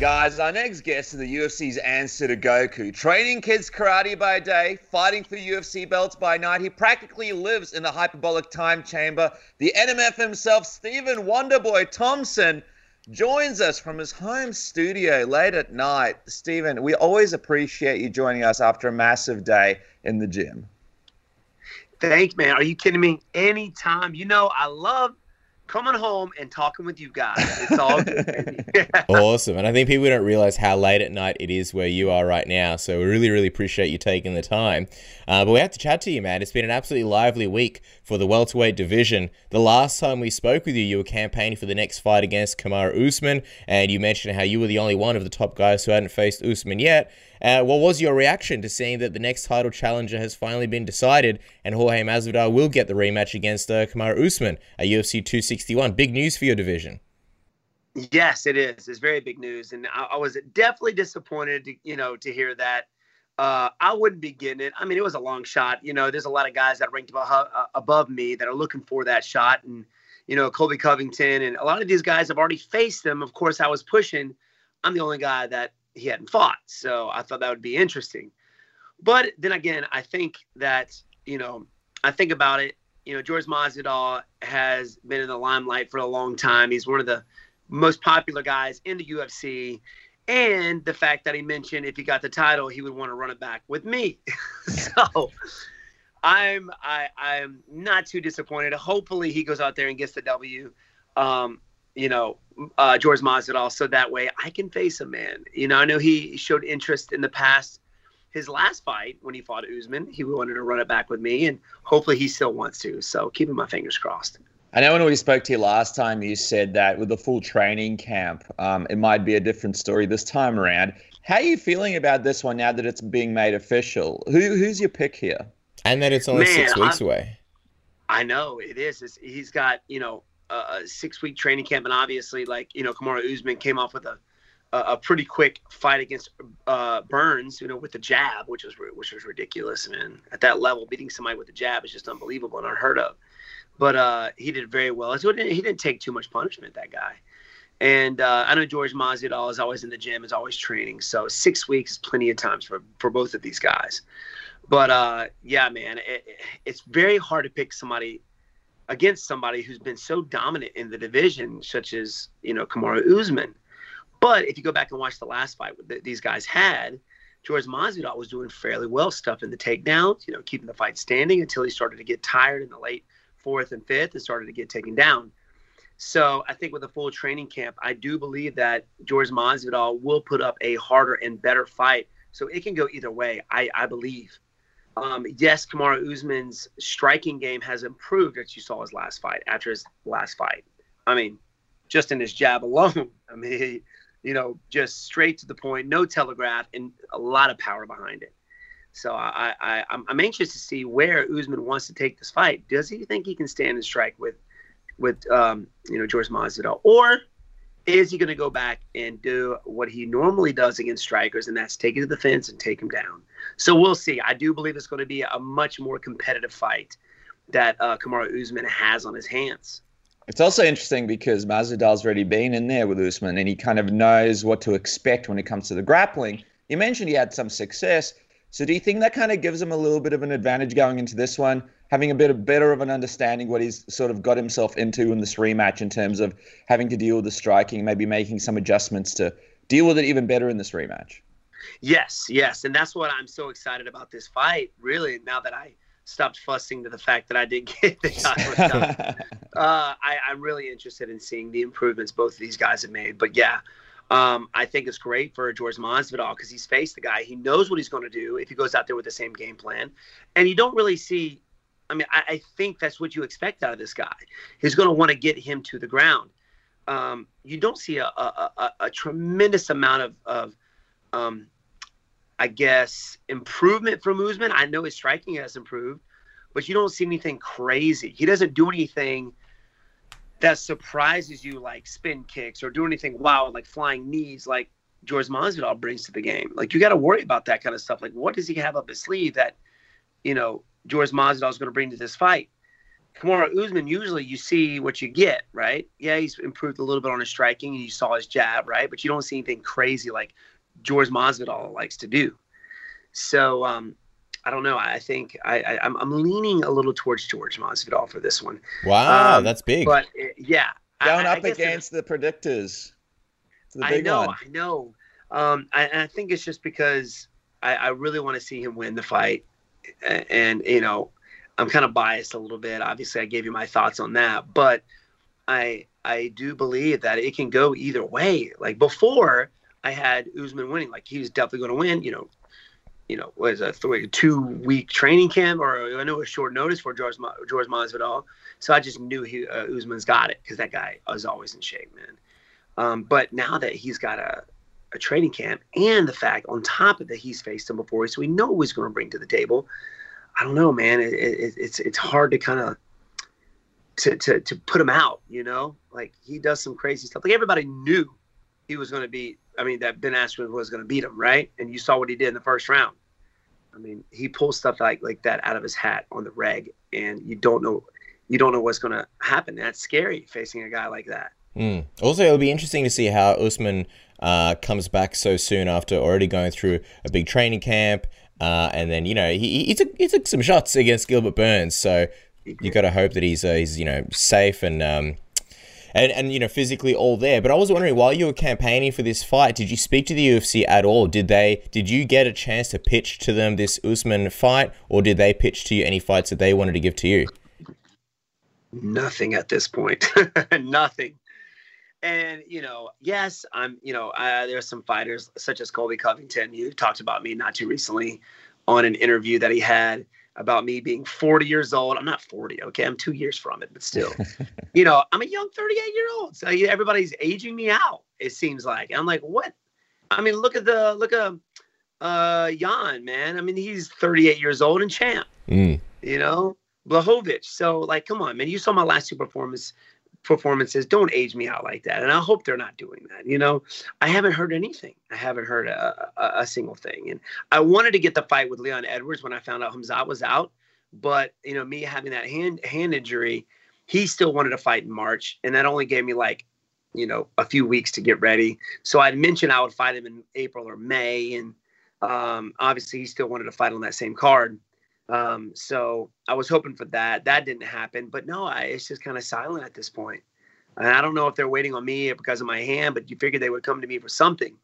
Guys, our next guest is the UFC's answer to Goku. Training kids karate by day, fighting for UFC belts by night. He practically lives in the hyperbolic time chamber. The NMF himself, Stephen Wonderboy Thompson, joins us from his home studio late at night. Stephen, we always appreciate you joining us after a massive day in the gym. Thanks, man. Are you kidding me? Anytime. You know, I love coming home and talking with you guys. It's all good. awesome. And I think people don't realize how late at night it is where you are right now. So we really, really appreciate you taking the time. Uh, but we have to chat to you, man. It's been an absolutely lively week for the welterweight division. The last time we spoke with you, you were campaigning for the next fight against Kamaru Usman, and you mentioned how you were the only one of the top guys who hadn't faced Usman yet. Uh, what was your reaction to seeing that the next title challenger has finally been decided and Jorge Masvidal will get the rematch against uh, Kamaru Usman at UFC 261? Big news for your division. Yes, it is. It's very big news, and I, I was definitely disappointed, to, you know, to hear that. Uh, I wouldn't be getting it. I mean, it was a long shot. You know, there's a lot of guys that ranked above, uh, above me that are looking for that shot, and you know, Colby Covington, and a lot of these guys have already faced them. Of course, I was pushing. I'm the only guy that he hadn't fought. So I thought that would be interesting. But then again, I think that, you know, I think about it, you know, George Masvidal has been in the limelight for a long time. He's one of the most popular guys in the UFC. And the fact that he mentioned if he got the title, he would want to run it back with me. so I'm I I'm not too disappointed. Hopefully he goes out there and gets the W. Um, you know, uh, George Masvidal, so that way I can face him, man. You know, I know he showed interest in the past. His last fight when he fought Usman, he wanted to run it back with me, and hopefully he still wants to. So keeping my fingers crossed. I know when we spoke to you last time, you said that with the full training camp, um, it might be a different story this time around. How are you feeling about this one now that it's being made official? Who who's your pick here? And that it's only Man, six weeks I'm, away. I know it is. It's, he's got you know a six week training camp, and obviously, like you know, Kamaru Usman came off with a a pretty quick fight against uh, Burns, you know, with the jab, which was which was ridiculous, man. At that level, beating somebody with the jab is just unbelievable and unheard of. But uh, he did very well. So he didn't take too much punishment, that guy. And uh, I know George Masvidal is always in the gym, is always training. So six weeks is plenty of times for for both of these guys. But uh, yeah, man, it, it's very hard to pick somebody against somebody who's been so dominant in the division, such as you know Kamaru Usman. But if you go back and watch the last fight that these guys had, George Masvidal was doing fairly well, stuff in the takedowns, you know, keeping the fight standing until he started to get tired in the late fourth and fifth and started to get taken down. So I think with a full training camp, I do believe that George Masvidal will put up a harder and better fight. So it can go either way. I, I believe. Um, yes, Kamaru Usman's striking game has improved as you saw his last fight, after his last fight. I mean, just in his jab alone, I mean, he, you know, just straight to the point, no telegraph, and a lot of power behind it. So I, I, I'm anxious to see where Usman wants to take this fight. Does he think he can stand and strike with, with um, you know, George Masvidal, or is he going to go back and do what he normally does against strikers, and that's take it to the fence and take him down? So we'll see. I do believe it's going to be a much more competitive fight that uh, Kamaru Usman has on his hands. It's also interesting because Masvidal's already been in there with Usman, and he kind of knows what to expect when it comes to the grappling. You mentioned he had some success. So do you think that kind of gives him a little bit of an advantage going into this one, having a bit of better of an understanding what he's sort of got himself into in this rematch in terms of having to deal with the striking, maybe making some adjustments to deal with it even better in this rematch? Yes, yes, and that's what I'm so excited about this fight. Really, now that I stopped fussing to the fact that I didn't get the title uh, I, I'm really interested in seeing the improvements both of these guys have made. But yeah, um, I think it's great for George Masvidal because he's faced the guy. He knows what he's going to do if he goes out there with the same game plan. And you don't really see, I mean, I, I think that's what you expect out of this guy. He's going to want to get him to the ground. Um, you don't see a, a, a, a tremendous amount of, of um, I guess, improvement from Usman. I know his striking has improved, but you don't see anything crazy. He doesn't do anything – that surprises you like spin kicks or do anything wow like flying knees like George Masvidal brings to the game. Like you got to worry about that kind of stuff. Like what does he have up his sleeve that you know George Masvidal is going to bring to this fight? Kamaru Usman, usually you see what you get, right? Yeah, he's improved a little bit on his striking, and you saw his jab, right? But you don't see anything crazy like George Masvidal likes to do. So um, I don't know. I think I, I am I'm leaning a little towards George Masvidal for this one. Wow, um, that's big. But uh, yeah, going I, up I against the predictors. The I know, one. I know. Um, I, I think it's just because I, I really want to see him win the fight, and, and you know, I'm kind of biased a little bit. Obviously, I gave you my thoughts on that, but I I do believe that it can go either way. Like before, I had Usman winning. Like he's definitely going to win. You know, you know, was a two week training camp, or I know was short notice for George George Masvidal. So I just knew he uh, Usman's got it because that guy was always in shape, man. Um, but now that he's got a a training camp and the fact on top of that he's faced him before, so we know what he's going to bring to the table. I don't know, man. It, it, it's it's hard to kind of to, to to put him out. You know, like he does some crazy stuff. Like everybody knew he was going to beat. I mean, that Ben Askren was going to beat him, right? And you saw what he did in the first round. I mean, he pulls stuff like like that out of his hat on the reg, and you don't know you don't know what's going to happen. That's scary facing a guy like that. Mm. Also, it'll be interesting to see how Usman uh, comes back so soon after already going through a big training camp uh, and then you know he, he took he took some shots against Gilbert Burns, so you got to hope that he's uh, he's you know safe and um, and and you know physically all there. But I was wondering while you were campaigning for this fight, did you speak to the UFC at all? Did they did you get a chance to pitch to them this Usman fight, or did they pitch to you any fights that they wanted to give to you? Nothing at this point. Nothing. And you know, yes, I'm. You know, uh, there's some fighters such as Colby Covington. You talked about me not too recently on an interview that he had about me being 40 years old. I'm not 40, okay? I'm two years from it, but still, you know, I'm a young 38 year old. So everybody's aging me out. It seems like. And I'm like, what? I mean, look at the look at uh Jan, man. I mean, he's 38 years old and champ. Mm. You know, Blachowicz. So like, come on, man. You saw my last two performances performances don't age me out like that and i hope they're not doing that you know? I haven't heard anything. I haven't heard a, a, a, single thing and i wanted to get the fight with leon edwards when i found out hamzat was out but you know me having that hand hand injury he still wanted to fight in march and that only gave me like you know a few weeks to get ready. So i'd mentioned i would fight him in april or may and um, obviously he still wanted to fight on that same card um, so I was hoping for that. That didn't happen, but no, I, it's just kind of silent at this point. And I don't know if they're waiting on me because of my hand, but you figured they would come to me for something.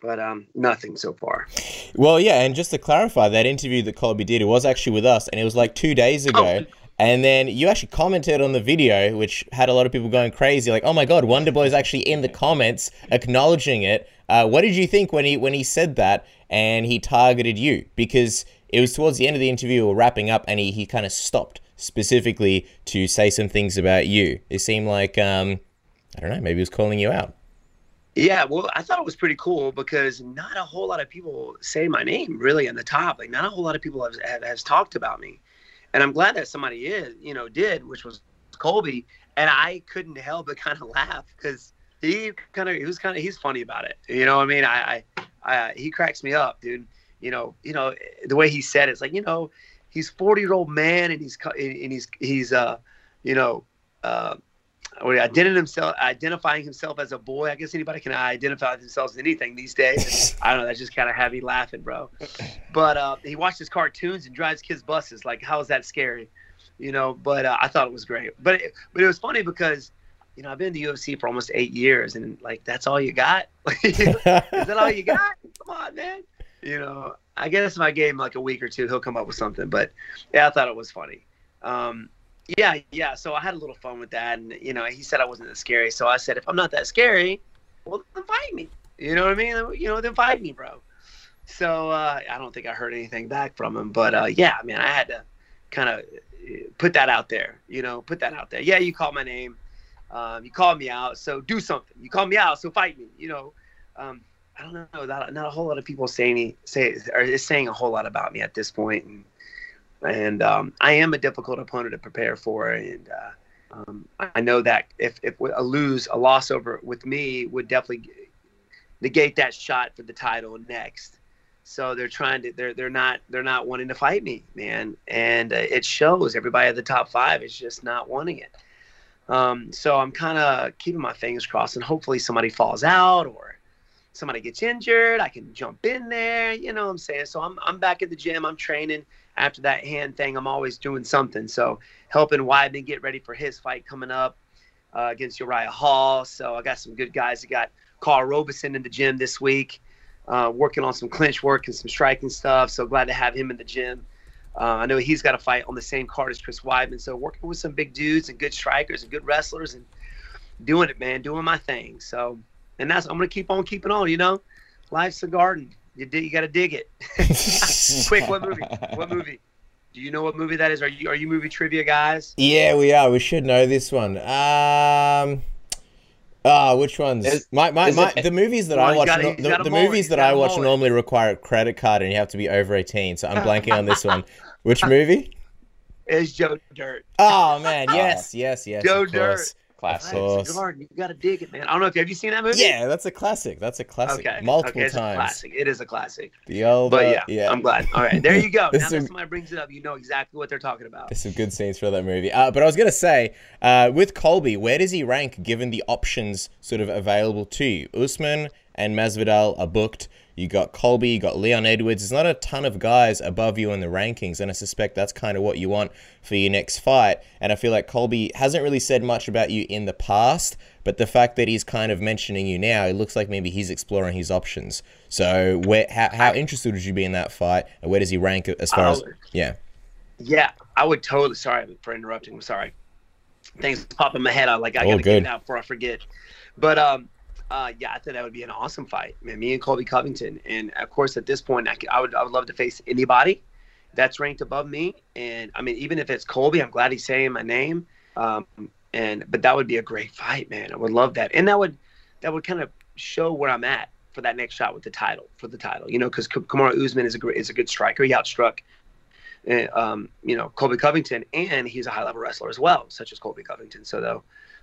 But um, nothing so far. Well, yeah, and just to clarify, that interview that Colby did, it was actually with us, and it was like two days ago. Oh. And then you actually commented on the video, which had a lot of people going crazy, like, "Oh my God, Wonderboy is actually in the comments acknowledging it." Uh, what did you think when he when he said that and he targeted you? Because it was towards the end of the interview or wrapping up, and he, he kind of stopped specifically to say some things about you. It seemed like, um, I don't know, maybe he was calling you out. Yeah, well, I thought it was pretty cool because not a whole lot of people say my name really in the top. Like, not a whole lot of people have, have has talked about me, and I'm glad that somebody is, you know, did, which was Colby. And I couldn't help but kind of laugh because he kind of he was kind of he's funny about it. You know what I mean? I, I, I he cracks me up, dude you know, you know, the way he said it, it's like, you know, he's 40 year old man and he's, and he's, he's, uh, you know, uh, identifying himself, identifying himself as a boy. I guess anybody can identify themselves as anything these days. I don't know. That's just kind of heavy laughing, bro. But uh, he watches cartoons and drives kids buses. Like, how is that scary? You know. But uh, I thought it was great. But it, but it was funny because you know I've been in the UFC for almost eight years, and like that's all you got. is that all you got? Come on, man you know, I guess if I gave him like a week or two, he'll come up with something. But yeah, I thought it was funny. Um, yeah, yeah. So I had a little fun with that, and you know, he said I wasn't that scary. So I said, if I'm not that scary, well, then fight me. You know what I mean? You know, then fight me, bro. So uh, I don't think I heard anything back from him, but uh, yeah, mean, I had to kind of put that out there. You know, put that out there. Yeah, you called my name. Um, you called me out, so do something. You called me out, so fight me. You know, um, I don't know. Not, not a whole lot of people say saying say is saying a whole lot about me at this point, and and um, I am a difficult opponent to prepare for, and uh, um, I know that if if a lose a loss over with me would definitely negate that shot for the title next. So they're trying to they're they're not they're not wanting to fight me, man, and uh, it shows. Everybody at the top five is just not wanting it. Um, so I'm kind of keeping my fingers crossed, and hopefully somebody falls out or somebody gets injured. I can jump in there. You know what I'm saying? So I'm I'm back at the gym. I'm training. After that hand thing, I'm always doing something. So helping Weidman get ready for his fight coming up uh, against Uriah Hall. So I got some good guys. I got Karl Roberson in the gym this week uh, working on some clinch work and some striking stuff. So glad to have him in the gym. Uh, I know he's got a fight on the same card as Chris Weidman. So working with some big dudes and good strikers and good wrestlers and doing it, man, doing my thing. So, and that's I'm gonna keep on keeping on. You know, life's a garden. You dig, you got to dig it. Quick, what movie? What movie? Do you know what movie that is? Are you are you movie trivia guys? Yeah, we are. We should know this one. Um. Ah, which ones? Is, my, my, my it, the movies that I watch, gotta, no, the, the movies that I watch normally require a credit card and you have to be over 18. So I'm blanking on this one. Which movie? Is Joe Dirt. Oh man, yes, yes, yes. Joe Dirt. Classic. You got to dig it, man. I don't know if have you seen that movie. Yeah, that's a classic. That's a classic. Okay. Multiple okay, it's times. A classic. It is a classic. The old. But yeah, yeah, I'm glad. All right, there you go. now that somebody brings it up, you know exactly what they're talking about. There's some good scenes for that movie. Uh, but I was gonna say, uh, with Colby, where does he rank given the options sort of available to you? Usman and Masvidal are booked. You got Colby, you got Leon Edwards. There's not a ton of guys above you in the rankings, and I suspect that's kind of what you want for your next fight. And I feel like Colby hasn't really said much about you in the past, but the fact that he's kind of mentioning you now, it looks like maybe he's exploring his options. So, where how, how interested would you be in that fight, and where does he rank as far as yeah? Yeah, I would totally. Sorry for interrupting. I'm sorry. Things pop in my head. I like I gotta get it out before I forget. But um, uh, yeah, I think that would be an awesome fight, man. Me and Colby Covington, and of course, at this point, I, could, I would I would love to face anybody that's ranked above me. And I mean, even if it's Colby, I'm glad he's saying my name. Um, and but that would be a great fight, man. I would love that, and that would that would kind of show where I'm at for that next shot with the title for the title. You know, because Kamaru Usman is a is a good striker. He outstruck. Uh, um, you know Colby Covington, and he's a high level wrestler as well, such as Colby Covington. So though,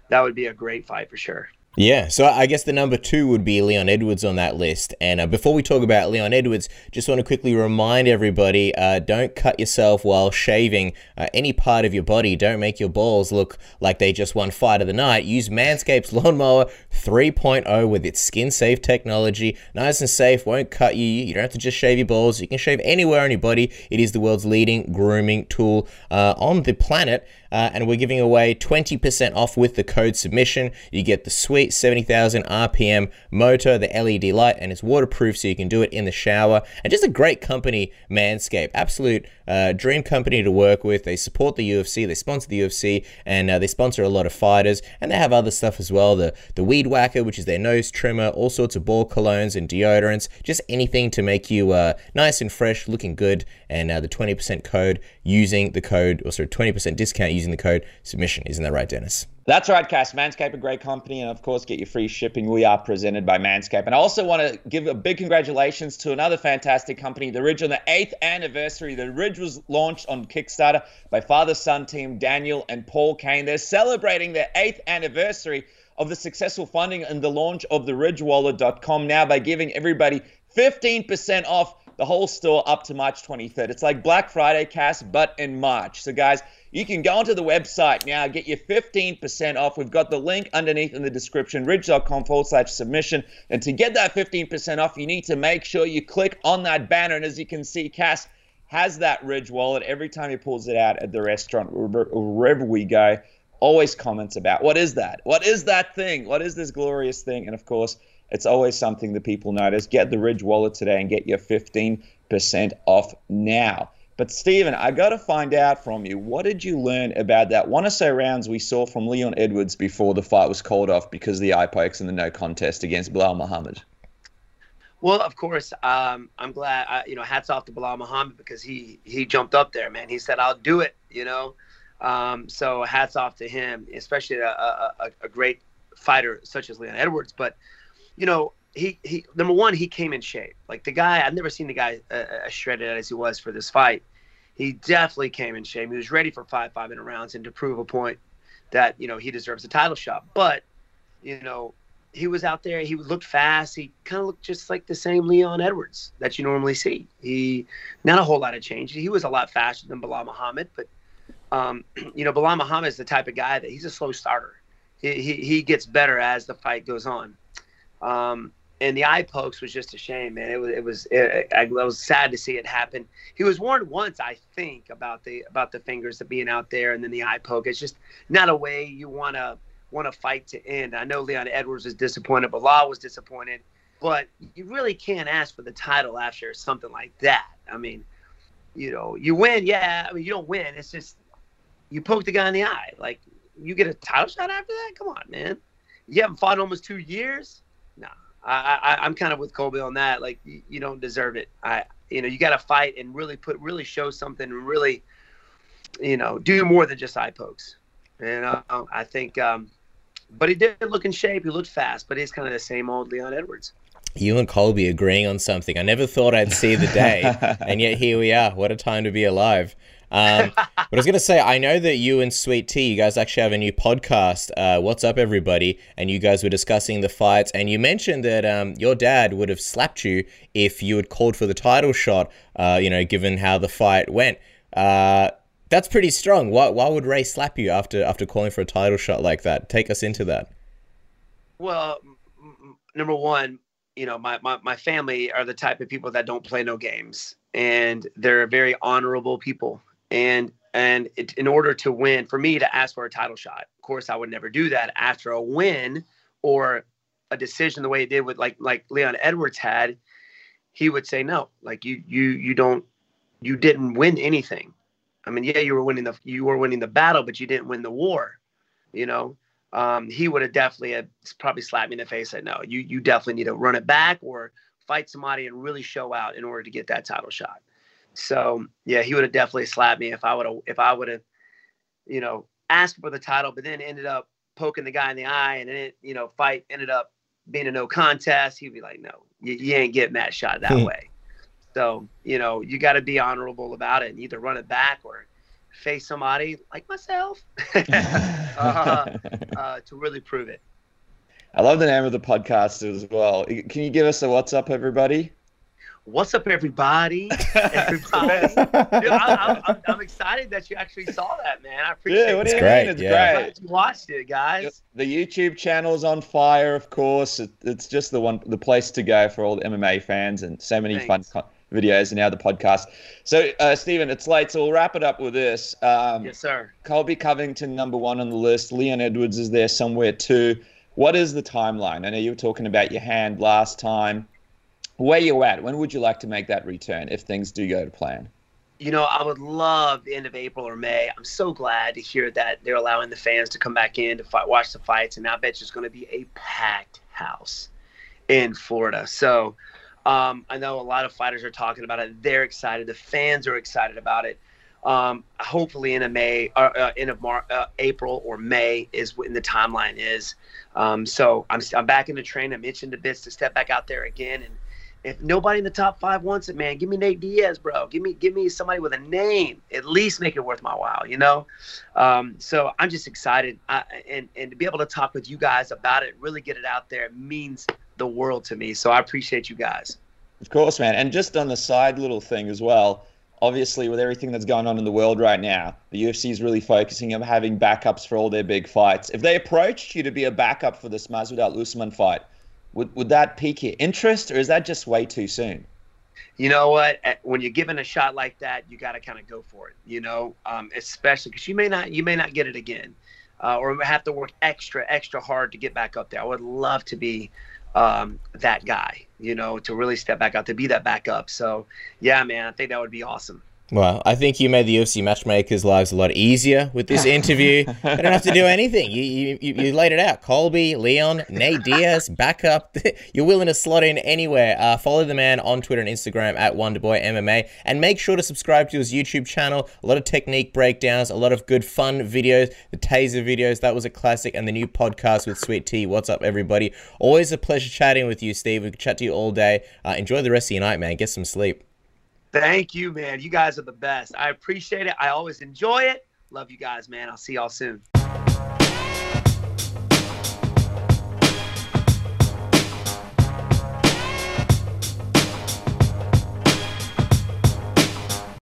that would be a great fight for sure. Yeah, so I guess the number two would be Leon Edwards on that list. And uh, before we talk about Leon Edwards, just want to quickly remind everybody uh, don't cut yourself while shaving uh, any part of your body. Don't make your balls look like they just won fight of the night. Use Manscaped's Lawnmower 3.0 with its skin safe technology. Nice and safe, won't cut you. You don't have to just shave your balls. You can shave anywhere on your body. It is the world's leading grooming tool uh, on the planet. Uh, and we're giving away 20% off with the code submission. You get the sweet 70,000 RPM motor, the LED light, and it's waterproof so you can do it in the shower. And just a great company, Manscaped. Absolute uh, dream company to work with. They support the UFC, they sponsor the UFC, and uh, they sponsor a lot of fighters. And they have other stuff as well the, the Weed Whacker, which is their nose trimmer, all sorts of ball colognes and deodorants, just anything to make you uh, nice and fresh, looking good. And uh, the 20% code using the code, or sorry, 20% discount using the code submission. Isn't that right, Dennis? That's right, Cass. Manscaped, a great company, and of course, get your free shipping. We are presented by Manscaped. And I also want to give a big congratulations to another fantastic company, The Ridge, on the eighth anniversary. The Ridge was launched on Kickstarter by father son team Daniel and Paul Kane. They're celebrating their eighth anniversary of the successful funding and the launch of the ridgewallet.com now by giving everybody 15% off the whole store up to March 23rd. It's like Black Friday, Cass, but in March. So, guys, you can go onto the website now, get your 15% off. We've got the link underneath in the description, ridge.com forward slash submission. And to get that 15% off, you need to make sure you click on that banner. And as you can see, Cass has that Ridge wallet every time he pulls it out at the restaurant or wherever we go. Always comments about what is that? What is that thing? What is this glorious thing? And of course, it's always something that people notice. Get the Ridge wallet today and get your 15% off now. But Stephen, I got to find out from you. What did you learn about that one or so rounds we saw from Leon Edwards before the fight was called off because of the eye pokes and the no contest against Belal Muhammad? Well, of course, um, I'm glad. I, you know, hats off to Belal Muhammad because he he jumped up there, man. He said, "I'll do it." You know, um, so hats off to him, especially a, a, a great fighter such as Leon Edwards. But you know, he he number one, he came in shape. Like the guy, I've never seen the guy uh, uh as shredded as he was for this fight he definitely came in shape. He was ready for five five minute rounds and to prove a point that you know he deserves a title shot. But you know, he was out there. He looked fast. He kind of looked just like the same Leon Edwards that you normally see. He not a whole lot of change. He was a lot faster than Belal Muhammad, but um, you know, Belal Muhammad is the type of guy that he's a slow starter. He he, he gets better as the fight goes on. Um, and the eye pokes was just a shame, man. It was it was it, I, I was sad to see it happen. He was warned once, I think, about the about the fingers of being out there, and then the eye poke. It's just not a way you want to want to fight to end. I know Leon Edwards was disappointed, Belal was disappointed, but you really can't ask for the title after something like that. I mean, you know, you win, yeah. I mean, you don't win. It's just you poke the guy in the eye. Like you get a title shot after that. Come on, man. You haven't fought almost two years. No, I, I, am kind of with Colby on that. Like you, you don't deserve it. I, you know, you got to fight and really put, really show something, and really, you know, do more than just eye pokes. And uh, I think um, but he did look in shape. He looked fast, but he's kind of the same old Leon Edwards. You and Colby agreeing on something. I never thought I'd see the day, and yet here we are. What a time to be alive. Um, but I was going to say, I know that you and Sweet T, you guys actually have a new podcast. Uh, What's up, everybody? And you guys were discussing the fights, and you mentioned that um, your dad would have slapped you if you had called for the title shot. Uh, you know, given how the fight went. Uh, that's pretty strong. Why, why would Ray slap you after after calling for a title shot like that? Take us into that. Well, number one, you know, my, my, my family are the type of people that don't play no games, and they're very honorable people. And and it, in order to win, for me to ask for a title shot, of course, I would never do that after a win or a decision the way it did with like like Leon Edwards had. He would say no, like you you you don't you didn't win anything I mean, yeah, you were winning the you were winning the battle, but you didn't win the war. You know, um, he would have definitely had probably slapped me in the face. Said, no, you you definitely need to run it back or fight somebody and really show out in order to get that title shot. So yeah, he would have definitely slapped me if I would have if I would have, you know, asked for the title, but then ended up poking the guy in the eye, and then it, you know, fight ended up being a no contest. He'd be like, no, you, you ain't getting that shot that hmm. way. So, you know, you got to be honorable about it and either run it back or face somebody like myself uh, uh, to really prove it. I love the name of the podcast as well. Can you give us a what's up, everybody? What's up, everybody? Everybody, Dude, I, am I'm excited that you actually saw that, man. I appreciate yeah, what it. It's great. It's yeah. great. You watched it, guys. The YouTube channel's on fire, of course. It, it's just the one, the place to go for all the MMA fans, and so many Thanks. fun videos and now the podcast. So, uh, Stephen, it's late, so we'll wrap it up with this. Um, yes, sir. Colby Covington, number one on the list. Leon Edwards is there somewhere too. What is the timeline? I know you were talking about your hand last time. Where you at? When would you like to make that return if things do go to plan? You know, I would love the end of April or May. I'm so glad to hear that they're allowing the fans to come back in to fight, watch the fights, and I bet it's going to be a packed house in Florida. So um, I know a lot of fighters are talking about it. They're excited. The fans are excited about it. Um, hopefully, in a May, uh, uh, end of Mar- uh, April or May is when the timeline is. Um, so I'm I'm back in the train. I'm itching to bits to step back out there again. And if nobody in the top five wants it, man, give me Nate Diaz, bro. Give me give me somebody with a name. At least make it worth my while, you know. Um, so I'm just excited, I, and and to be able to talk with you guys about it, really get it out there, means the world to me. So I appreciate you guys. Of course, man. And just on the side little thing as well, obviously with everything that's going on in the world right now, the UFC is really focusing on having backups for all their big fights. If they approached you to be a backup for this Masvidal Usman fight, would would that pique your interest, or is that just way too soon? You know what? When you're given a shot like that, you got to kind of go for it. You know, um, especially because you may not you may not get it again, uh, or have to work extra extra hard to get back up there. I would love to be um, that guy, you know, to really step back out to be that backup. So, yeah, man, I think that would be awesome. Well, I think you made the UFC matchmakers' lives a lot easier with this interview. you don't have to do anything. You, you, you laid it out. Colby, Leon, Nate Diaz, backup. You're willing to slot in anywhere. Uh, follow the man on Twitter and Instagram at Wonderboy MMA, and make sure to subscribe to his YouTube channel. A lot of technique breakdowns, a lot of good fun videos. The taser videos that was a classic, and the new podcast with Sweet T. What's up, everybody? Always a pleasure chatting with you, Steve. We could chat to you all day. Uh, enjoy the rest of your night, man. Get some sleep. Thank you, man. You guys are the best. I appreciate it. I always enjoy it. Love you guys, man. I'll see y'all soon.